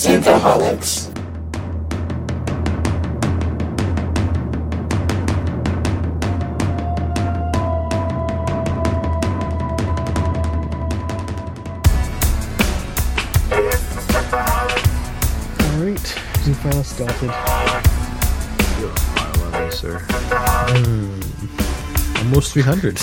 Synthaholics. All right, Zufile started. File on me, sir. Mm. Almost 300.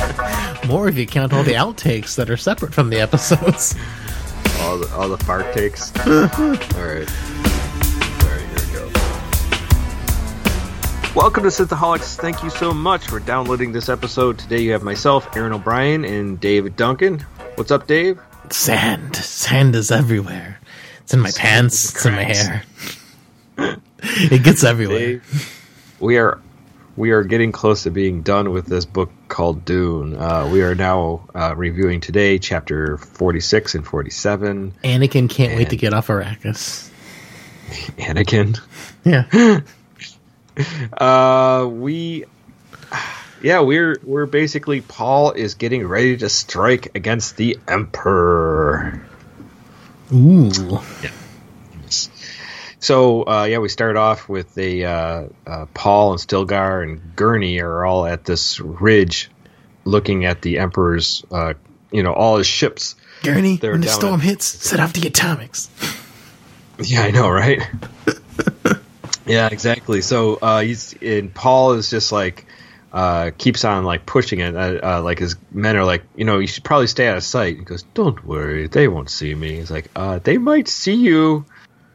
More if you count all the outtakes that are separate from the episodes. All the all the fart takes. all right. All right, here go. Welcome to Synthaholics. Thank you so much for downloading this episode. Today you have myself, Aaron O'Brien, and David Duncan. What's up, Dave? Sand. Sand is everywhere. It's in my pants. It's in my hair. it gets everywhere. Dave, we are we are getting close to being done with this book called Dune. Uh, we are now uh, reviewing today chapter forty six and forty seven. Anakin can't wait to get off Arrakis. Anakin. Yeah. Uh, we, yeah, we're we're basically Paul is getting ready to strike against the Emperor. Ooh. So uh, yeah, we start off with a uh, uh, Paul and Stilgar and Gurney are all at this ridge, looking at the Emperor's, uh, you know, all his ships. Gurney, They're when the storm at- hits, set off the atomics. Yeah, I know, right? yeah, exactly. So uh, he's and Paul is just like uh, keeps on like pushing it. Uh, uh, like his men are like, you know, you should probably stay out of sight. He goes, "Don't worry, they won't see me." He's like, uh, "They might see you."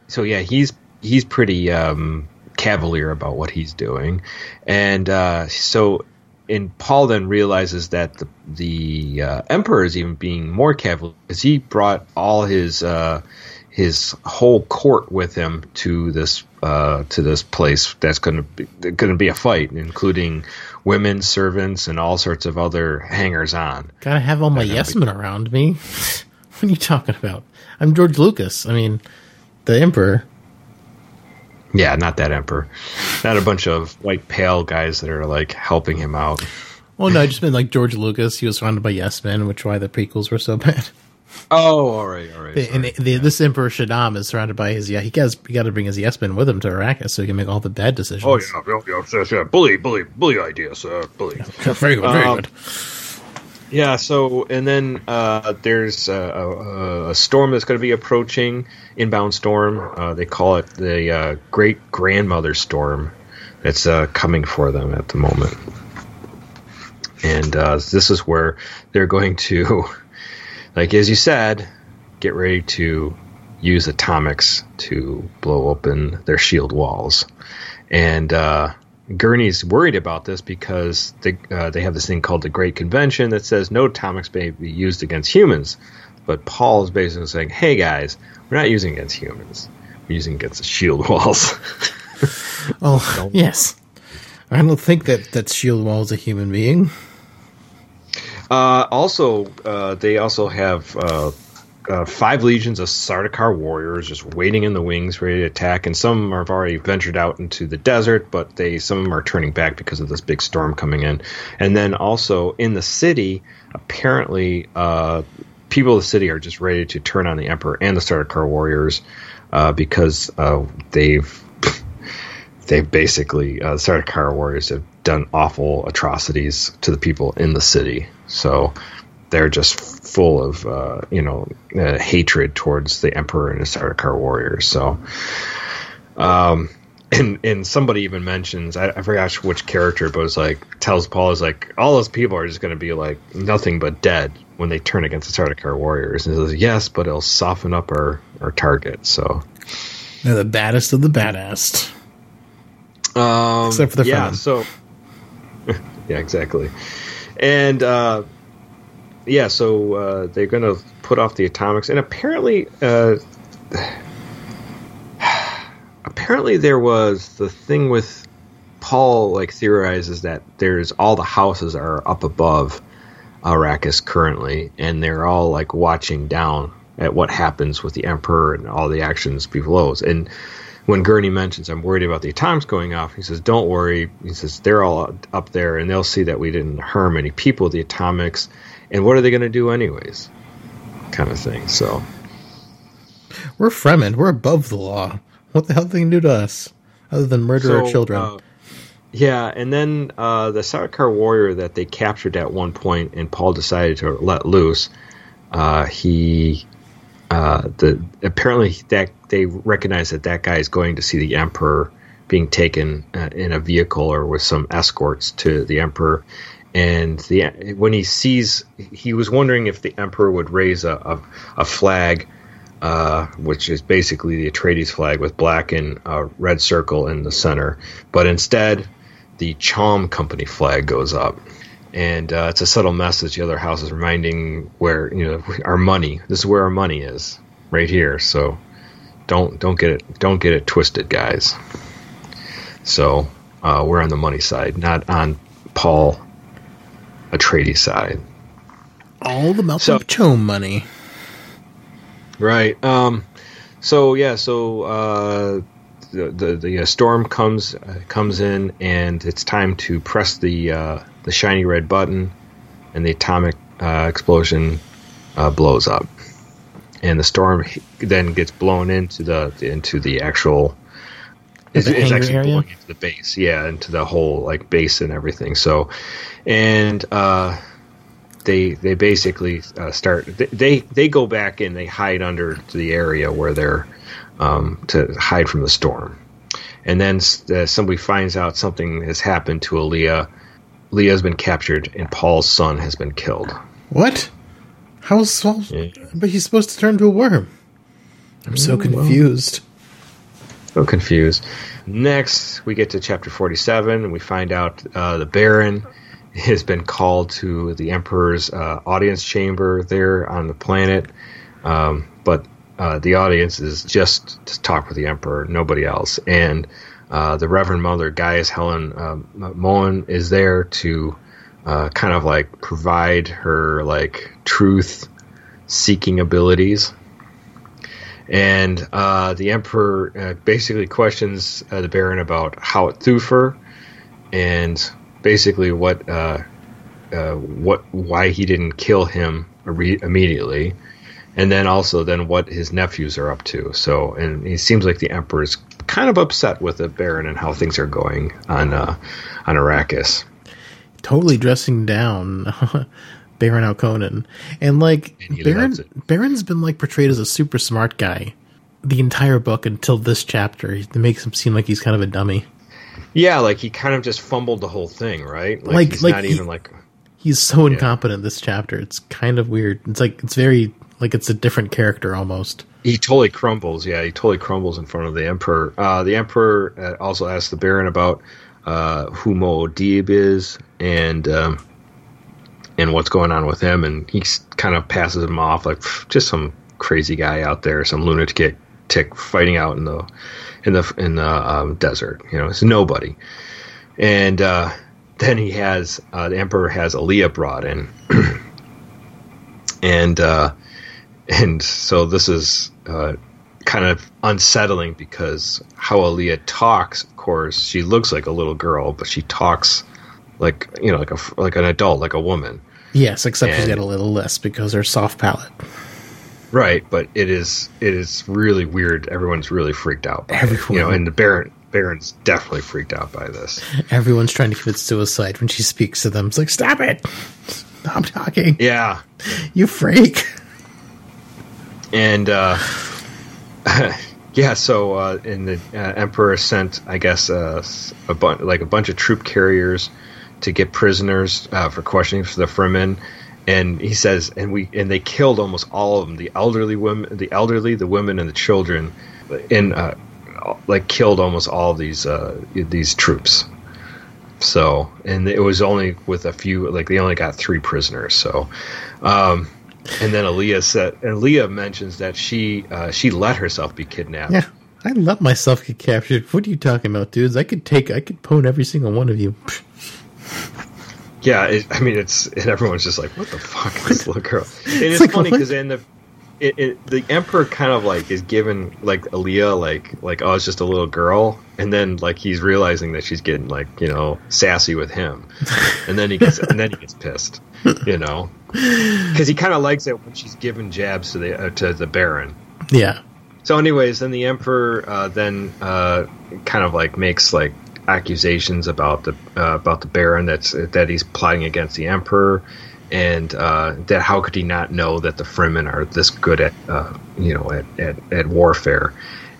So yeah, he's he's pretty um, cavalier about what he's doing, and uh, so. And Paul then realizes that the the uh, emperor is even being more cavalier because he brought all his uh, his whole court with him to this uh, to this place that's going to be going to be a fight, including women, servants, and all sorts of other hangers on. Gotta have all my yes men around me. what are you talking about? I'm George Lucas. I mean, the Emperor. Yeah, not that emperor, not a bunch of white pale guys that are like helping him out. Well, no, I just meant like George Lucas. He was surrounded by yes men, which is why the prequels were so bad. Oh, all right, all right. And the, this Emperor Shaddam is surrounded by his yeah. He has he got to bring his yes men with him to Arrakis so he can make all the bad decisions. Oh yeah, yeah, yeah, yeah, yeah. bully, bully, bully ideas, uh, bully. very good, very Um, good. Yeah. So, and then uh, there's a, a, a storm that's going to be approaching, inbound storm. Uh, they call it the uh, Great Grandmother Storm. That's uh, coming for them at the moment, and uh, this is where they're going to, like as you said, get ready to use atomics to blow open their shield walls, and. Uh, Gurney's worried about this because they, uh, they have this thing called the Great Convention that says no atomics may be used against humans. But Paul is basically saying, hey guys, we're not using against humans. We're using against the shield walls. Oh yes, I don't think that that Shield Wall is a human being. uh, also, uh, they also have uh, five legions of Sardaukar warriors just waiting in the wings, ready to attack. And some have already ventured out into the desert, but they some of them are turning back because of this big storm coming in. And then also in the city, apparently, uh, people of the city are just ready to turn on the Emperor and the Sardaukar warriors uh, because uh, they've they've basically uh, the Sardaukar warriors have done awful atrocities to the people in the city. So they're just full of uh, you know uh, hatred towards the emperor and the Sardaukar warriors. So, um, and and somebody even mentions I, I forgot which character, but it's like tells Paul is like all those people are just going to be like nothing but dead when they turn against the Sardaukar warriors. And he says yes, but it'll soften up our our target. So. They're the baddest of the badass. Um, Except for the yeah, Fremen. so yeah, exactly, and uh, yeah, so uh, they're going to put off the atomics, and apparently, uh, apparently there was the thing with Paul like theorizes that there's all the houses are up above Arrakis currently, and they're all like watching down at what happens with the Emperor and all the actions below. And when Gurney mentions I'm worried about the atomics going off, he says, "Don't worry." He says they're all up there, and they'll see that we didn't harm any people the atomics. And what are they going to do anyways? kind of thing. So We're Fremen. We're above the law. What the hell they can do to us other than murder our children? uh, yeah, and then uh, the Sardaukar warrior that they captured at one point, and Paul decided to let loose. Uh, he, uh, the apparently that they recognize that that guy is going to see the emperor being taken uh, in a vehicle or with some escorts to the emperor. And the when he sees, he was wondering if the emperor would raise a a, a flag uh, which is basically the Atreides flag with black and a red circle in the center. But instead, the CHOAM Company flag goes up, and uh, it's a subtle message. The other house is reminding where you know our money. This is where our money is, right here. So don't don't get it don't get it twisted, guys. So uh, we're on the money side, not on Paul Atreides side. All the Malcolm so- CHOAM money. Right. Um, so yeah. So uh, the the, the uh, storm comes uh, comes in, and it's time to press the uh, the shiny red button, and the atomic uh, explosion uh, blows up, and the storm then gets blown into the into the actual. It's, The it's actually area? blowing into the base, yeah, into the whole like base and everything. So, and uh, they they basically uh, start they, they they go back and they hide under the area where they're um, to hide from the storm and then uh, somebody finds out something has happened to Alia Leah's been captured and Paul's son has been killed What? How's Saul? Yeah. But he's supposed to turn to a worm. I'm so confused. So confused next we get to chapter 47 and we find out uh, the Baron has been called to the Emperor's uh, audience chamber there on the planet um, but uh, the audience is just to talk with the emperor, nobody else. And uh, the Reverend Mother Gaius Helen um, Mohiam is there to uh, kind of like provide her like truth seeking abilities. And uh, the emperor uh, basically questions uh, the Baron about how it Thufir and basically what uh, uh, what why he didn't kill him re- immediately and then also then what his nephews are up to. So, and it seems like the emperor is kind of upset with the Baron and how things are going on uh, on Arrakis. Totally dressing down Baron Harkonnen. And like And Baron Baron's been like portrayed as a super smart guy the entire book until this chapter. It makes him seem like he's kind of a dummy. Yeah, like he kind of just fumbled the whole thing, right? Like, Like- he's like not he- even like He's so incompetent this chapter. It's kind of weird. It's like it's very like it's a different character almost. he totally crumbles. Yeah, he totally crumbles in front of the emperor. Uh, the emperor uh, also asks the Baron about uh, who Muad'Dib is and um, and what's going on with him, and he kind of passes him off like just some crazy guy out there, some lunatic tick fighting out in the in the in the um, desert. You know, it's nobody. And uh, then he has uh, the emperor has Alia brought in, and. Uh, and so this is uh, kind of unsettling because how Alia talks. Of course, she looks like a little girl, but she talks like you know, like a like an adult, like a woman, Yes, except she's got a little less because her soft palate. right? But it is it is really weird. Everyone's really freaked out. By it, you know, and the Baron Baron's definitely freaked out by this. Everyone's trying to commit suicide when she speaks to them. It's like, stop it! Stop talking, Yeah, you freak! and uh, yeah, so uh, and the uh, emperor sent, I guess, uh, a bunch like a bunch of troop carriers to get prisoners uh, for questioning for the Fremen. And he says, and we and they killed almost all of them. The elderly women, the elderly, the women, and the children, and uh, like killed almost all these uh, these troops. So, and it was only with a few, like they only got three prisoners. So, um, and then Alia said, and Alia mentions that she uh, she let herself be kidnapped. Yeah, I let myself get captured. What are you talking about, dudes? I could take, I could pwn every single one of you. Yeah, it, I mean, it's and everyone's just like, "What the fuck is this little girl?" And it's, like, funny because in the it, it, the emperor kind of like is given like Alia like like oh it's just a little girl, and then like he's realizing that she's getting like you know sassy with him, and then he gets and then he gets pissed, you know. because he kind of likes it when she's giving jabs to the uh, to the Baron. Yeah. So, anyways, then the Emperor uh, then uh, kind of like makes like accusations about the uh, about the Baron that's that he's plotting against the Emperor, and uh, that how could he not know that the Fremen are this good at uh, you know at, at, at warfare,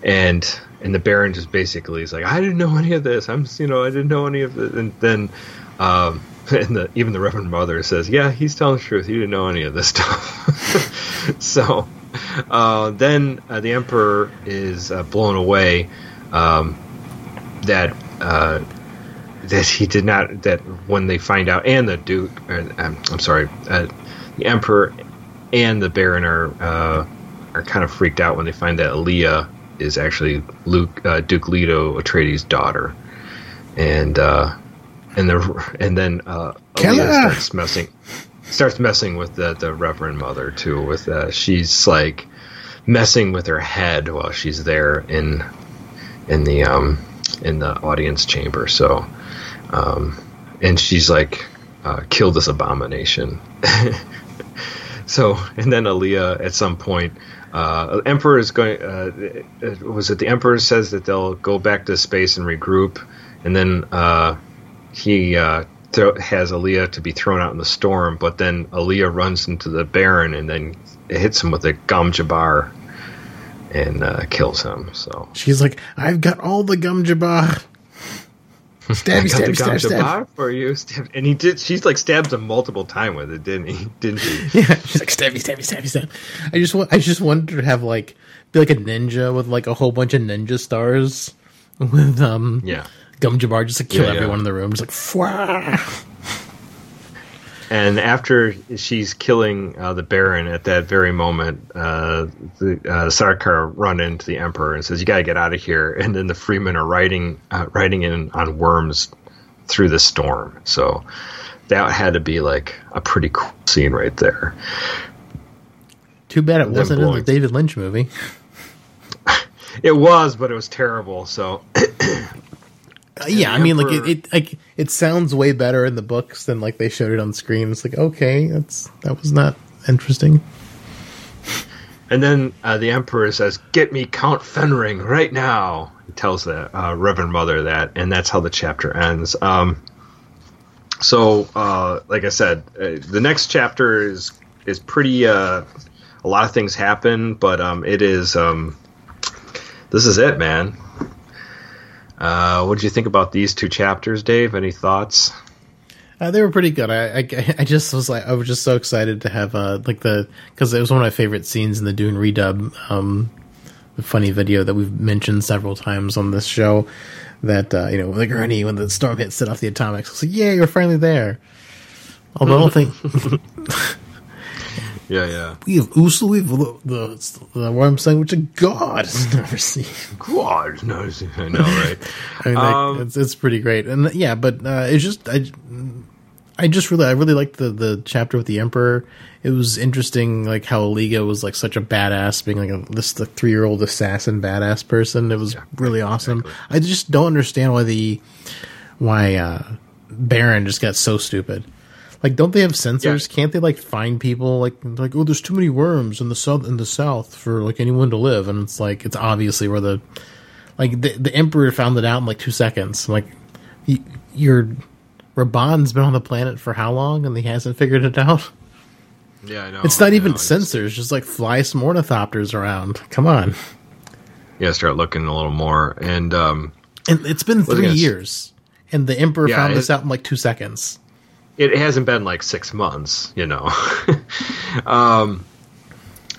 and and the Baron just basically is like I didn't know any of this. I'm you know I didn't know any of this, and then. Um, and the, even the Reverend Mother says, "Yeah, he's telling the truth. He didn't know any of this stuff." so uh, then uh, the Emperor is uh, blown away um, that uh, that he did not. That when they find out, and the Duke, um, I'm sorry, uh, the Emperor and the Baron are uh, are kind of freaked out when they find that Alia is actually Luke Duke Leto Atreides' daughter, and and the and then uh, starts messing starts messing with the the Reverend Mother too. With uh, she's like messing with her head while she's there in in the um in the audience chamber. So, um, and she's like, uh, kill this abomination. so, and then Alia at some point. Uh, Emperor is going. Uh, was it the Emperor says that they'll go back to space and regroup, and then uh, he uh, th- has Alia to be thrown out in the storm, but then Alia runs into the Baron and then hits him with a gom jabbar and uh, kills him. So she's like, "I've got all the gom jabbar." Stab, stab, stab, stab. for you. Stab. And he did. She's like stabbed him multiple times with it, didn't he? Didn't she? Yeah. She's like stabby, stabby, stabby, stab. I just want. I just wanted to have like be like a ninja with like a whole bunch of ninja stars with um yeah Gom Jabbar just to kill yeah, everyone yeah. in the room. Just like, Fwah! And after she's killing uh, the Baron at that very moment, uh, the uh, Sardaukar run into the Emperor and says, "You got to get out of here." And then the Fremen are riding uh, riding in on worms through the storm. So that had to be like a pretty cool scene right there. Too bad it wasn't in the David Lynch movie. it was, but it was terrible. So yeah, I mean, like it, it, like it sounds way better in the books than like they showed it on screen. It's like okay, that's that was not interesting. And then uh, the emperor says, "Get me Count Fenring right now." He tells the uh, Reverend Mother that, and that's how the chapter ends. Um, so, uh, like I said, uh, the next chapter is is pretty. Uh, a lot of things happen, but um, it is. Um, this is it, man. Uh, what did you think about these two chapters, Dave? Any thoughts? Uh, they were pretty good. I, I, I just was like I was just so excited to have uh like the because it was one of my favorite scenes in the Dune redub, um, the funny video that we've mentioned several times on this show. That uh, you know the gurney when the storm hit set off the atomics. I was like, yeah, you're finally there. Although I don't think Yeah, yeah. We have have the, the, the I'm saying, which a god has never seen. God knows. I know, right? I mean, um, like, it's, it's pretty great, and yeah, but uh, it's just I, I just really I really liked the the chapter with the Emperor. It was interesting, like how Alia was like such a badass, being like a, this the three year old assassin badass person. It was yeah, really awesome. Exactly. I just don't understand why the why uh, Baron just got so stupid. Like, don't they have sensors? Yeah. Can't they like find people like like oh, there's too many worms in the south in the south for like anyone to live, and it's like it's obviously where the like the, the emperor found it out in like two seconds. Like, your Rabban's been on the planet for how long, and he hasn't figured it out. Yeah, I know. It's not I even know. sensors; just like fly some ornithopters around. Come on. Yeah, start looking a little more, and um, and it's been three years, and the emperor yeah, found it, this out in like two seconds it hasn't been like six months, you know. um,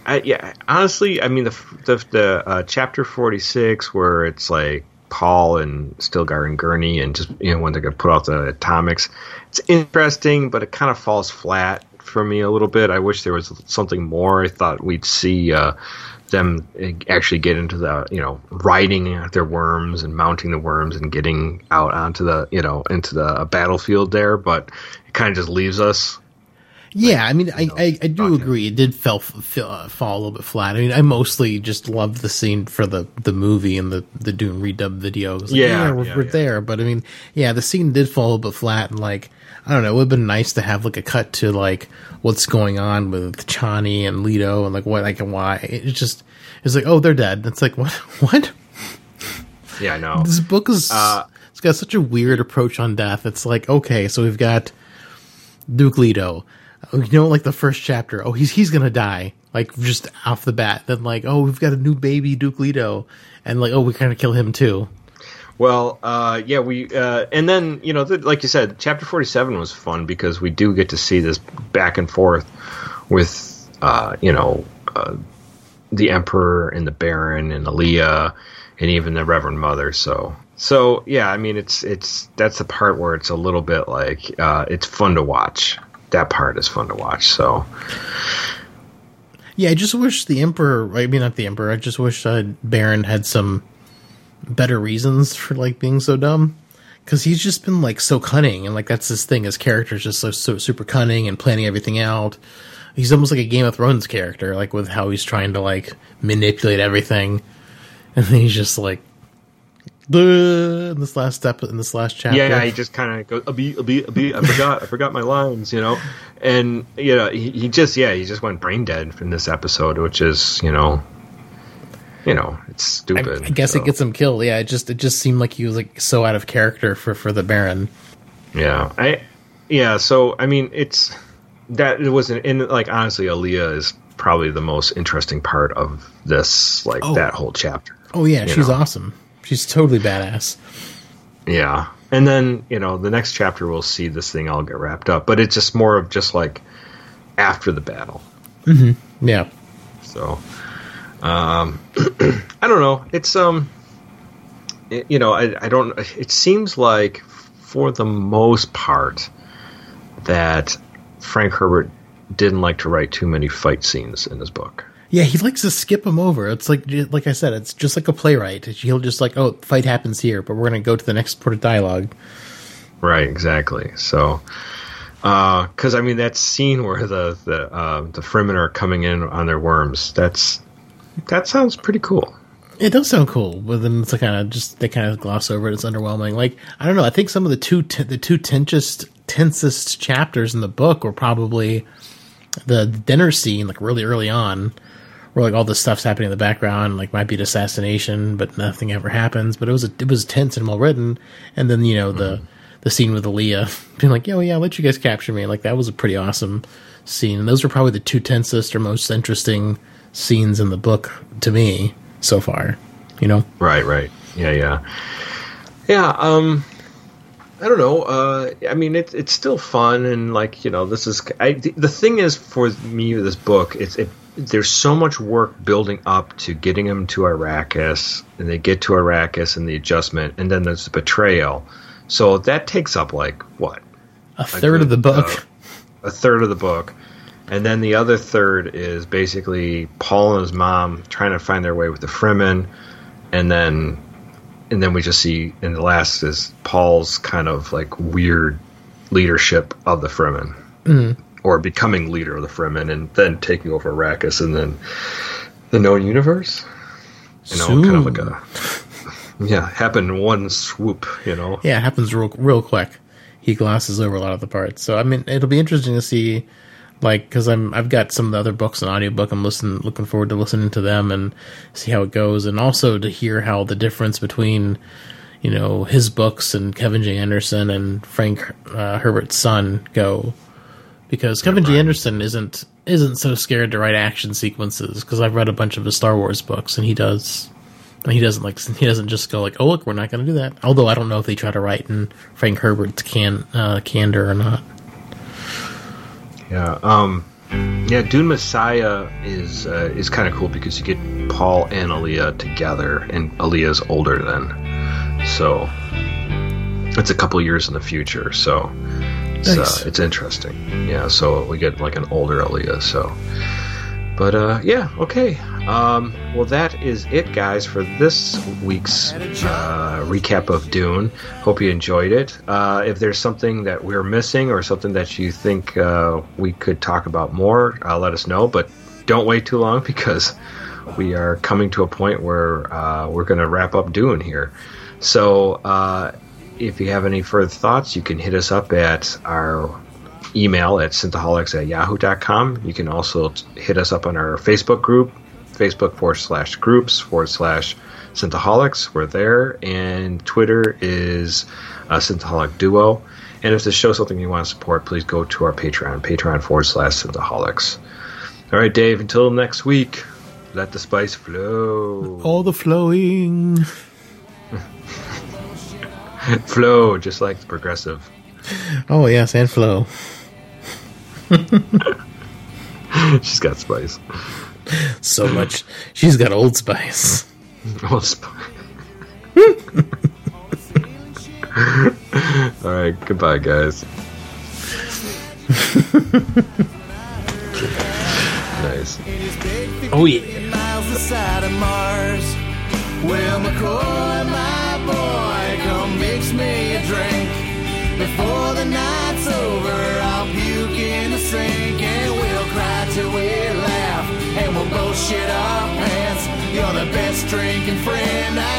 I, yeah, honestly, I mean the the, the uh, chapter forty six where it's like Paul and Stilgar and Gurney and just you know when they're gonna put out the atomics, it's interesting, but it kind of falls flat for me a little bit. I wish there was something more. I thought we'd see. Uh, them actually get into the you know riding their worms and mounting the worms and getting out onto the you know into the battlefield there but it kind of just leaves us. Yeah, like, I mean, I, know, I, I, do agree. It did fell, fell, uh, fall a little bit flat. I mean, I mostly just loved the scene for the, the movie and the, the Dune redub videos. Like, yeah, yeah, we're, yeah, we're yeah. there. But I mean, yeah, the scene did fall a little bit flat. And like, I don't know. It would have been nice to have like a cut to like what's going on with Chani and Leto and like what like and why. It's just it's like oh they're dead. It's like what what. Yeah, I know. This book is uh, it's got such a weird approach on death. It's like okay, so we've got Duke Leto. Oh, you know, like the first chapter. Oh, he's he's gonna die. Like just off the bat. Then like oh we've got a new baby Duke Leto, and like oh we're gonna kill him too. Well, uh, yeah, we uh, and then you know, like you said, chapter forty-seven was fun because we do get to see this back and forth with uh, you know uh, the Emperor and the Baron and Alia and even the Reverend Mother. So, so yeah, I mean, it's it's that's the part where it's a little bit like uh, it's fun to watch. That part is fun to watch. So. Yeah, I just wish the Emperor. I mean, not the Emperor. I just wish Baron had some better reasons for like being so dumb. Because he's just been like so cunning and like that's his thing. His character is just so, so super cunning and planning everything out. He's almost like a game of thrones character like with how he's trying to like manipulate everything. And then he's just like in this last step in this last chapter. Yeah, yeah he just kind of goes a beat a beat a beat i forgot i forgot my lines you know? And you know he, he just yeah he just went brain dead from this episode which is you know you know, it's stupid. I, I guess so. it gets him killed. Yeah, it just it just seemed like he was like so out of character for for the Baron. Yeah, I yeah. So I mean, it's that it wasn't. And like honestly, Alia is probably the most interesting part of this. Like oh. that whole chapter. Oh yeah, she's know? awesome. She's totally badass. Yeah, and then you know the next chapter we'll see this thing all get wrapped up, but it's just more of just like after the battle. Mm-hmm. Yeah. So um, I don't know. It's um, it, you know, I, I don't. It seems like for the most part that Frank Herbert didn't like to write too many fight scenes in his book. Yeah, he likes to skip them over. It's like, like I said, it's just like a playwright. He'll just like, oh, fight happens here, but we're going to go to the next part of dialogue. Right, exactly. So, because uh, I mean that scene where the the uh, the Fremen are coming in on their worms, that's that sounds pretty cool. It does sound cool, but then it's kind of just they kind of gloss over it. It's underwhelming. Like I don't know. I think some of the two t- the two tensest tensest chapters in the book were probably the dinner scene, like really early on, where like all this stuff's happening in the background. Like might be an assassination, but nothing ever happens. But it was a, it was tense and well written. And then you know the mm. the scene with Alia being like, "Yeah, yeah, I'll let you guys capture me." Like that was a pretty awesome scene. And those were probably the two tensest or most interesting scenes in the book to me so far. You know? Right, right. Yeah, yeah. Yeah, um I don't know. Uh, I mean, it's it's still fun, and like you know, this is I, the thing is for me with this book. It's it, there's so much work building up to getting them to Arrakis, and they get to Arrakis and the adjustment, and then there's the betrayal. So that takes up like what a third a good, of the book. Uh, a third of the book, and then the other third is basically Paul and his mom trying to find their way with the Fremen, and then and then we just see in the last is Paul's kind of like weird leadership of the Fremen, mm. or becoming leader of the Fremen, and then taking over Arrakis, and then the known universe. You know, Soon. kind of like a yeah, happen in one swoop. You know, yeah, it happens real real quick. He glosses over a lot of the parts, so I mean, it'll be interesting to see like because I'm I've got some of the other books and audiobook. I'm listening, looking forward to listening to them and see how it goes, and also to hear how the difference between you know his books and Kevin J. Anderson and Frank uh, Herbert's son go, because Kevin J. Anderson isn't isn't so scared to write action sequences because I've read a bunch of his Star Wars books and he does. He doesn't like. He doesn't just go like, "Oh, look, we're not going to do that." Although I don't know if they try to write in Frank Herbert's can uh, candor or not. Yeah. Um, yeah, Dune Messiah is uh, is kind of cool because you get Paul and Alia together, and Alia's older then, so it's a couple years in the future. So it's, nice. uh, it's interesting. Yeah, so we get like an older Alia. So but uh, yeah, okay. Um, well, that is it, guys, for this week's uh, recap of Dune. Hope you enjoyed it. Uh, if there's something that we're missing or something that you think uh, we could talk about more, uh, let us know. But don't wait too long because we are coming to a point where uh, we're going to wrap up Dune here. So if you have any further thoughts, you can hit us up at our email at synthaholics at yahoo.com. You can also t- hit us up on our Facebook group, Facebook forward slash groups forward slash synthaholics. We're there. And Twitter is uh, Synthaholic Duo. And if this show something you want to support, please go to our Patreon, Patreon forward slash Synthaholics. All right, Dave, until next week, let the spice flow. All the flowing. flow, just like the progressive. Oh, yes, and flow. She's got spice. So much. She's got old spice. Old spice. All right, goodbye, guys. nice. Oh, yeah. miles aside of Mars. Well, McCoy, my boy, come mix me a drink. Before the night's over, I'll puke in the sink and we'll cry till we laugh. And we'll both shit our pants. You're the best drinking friend I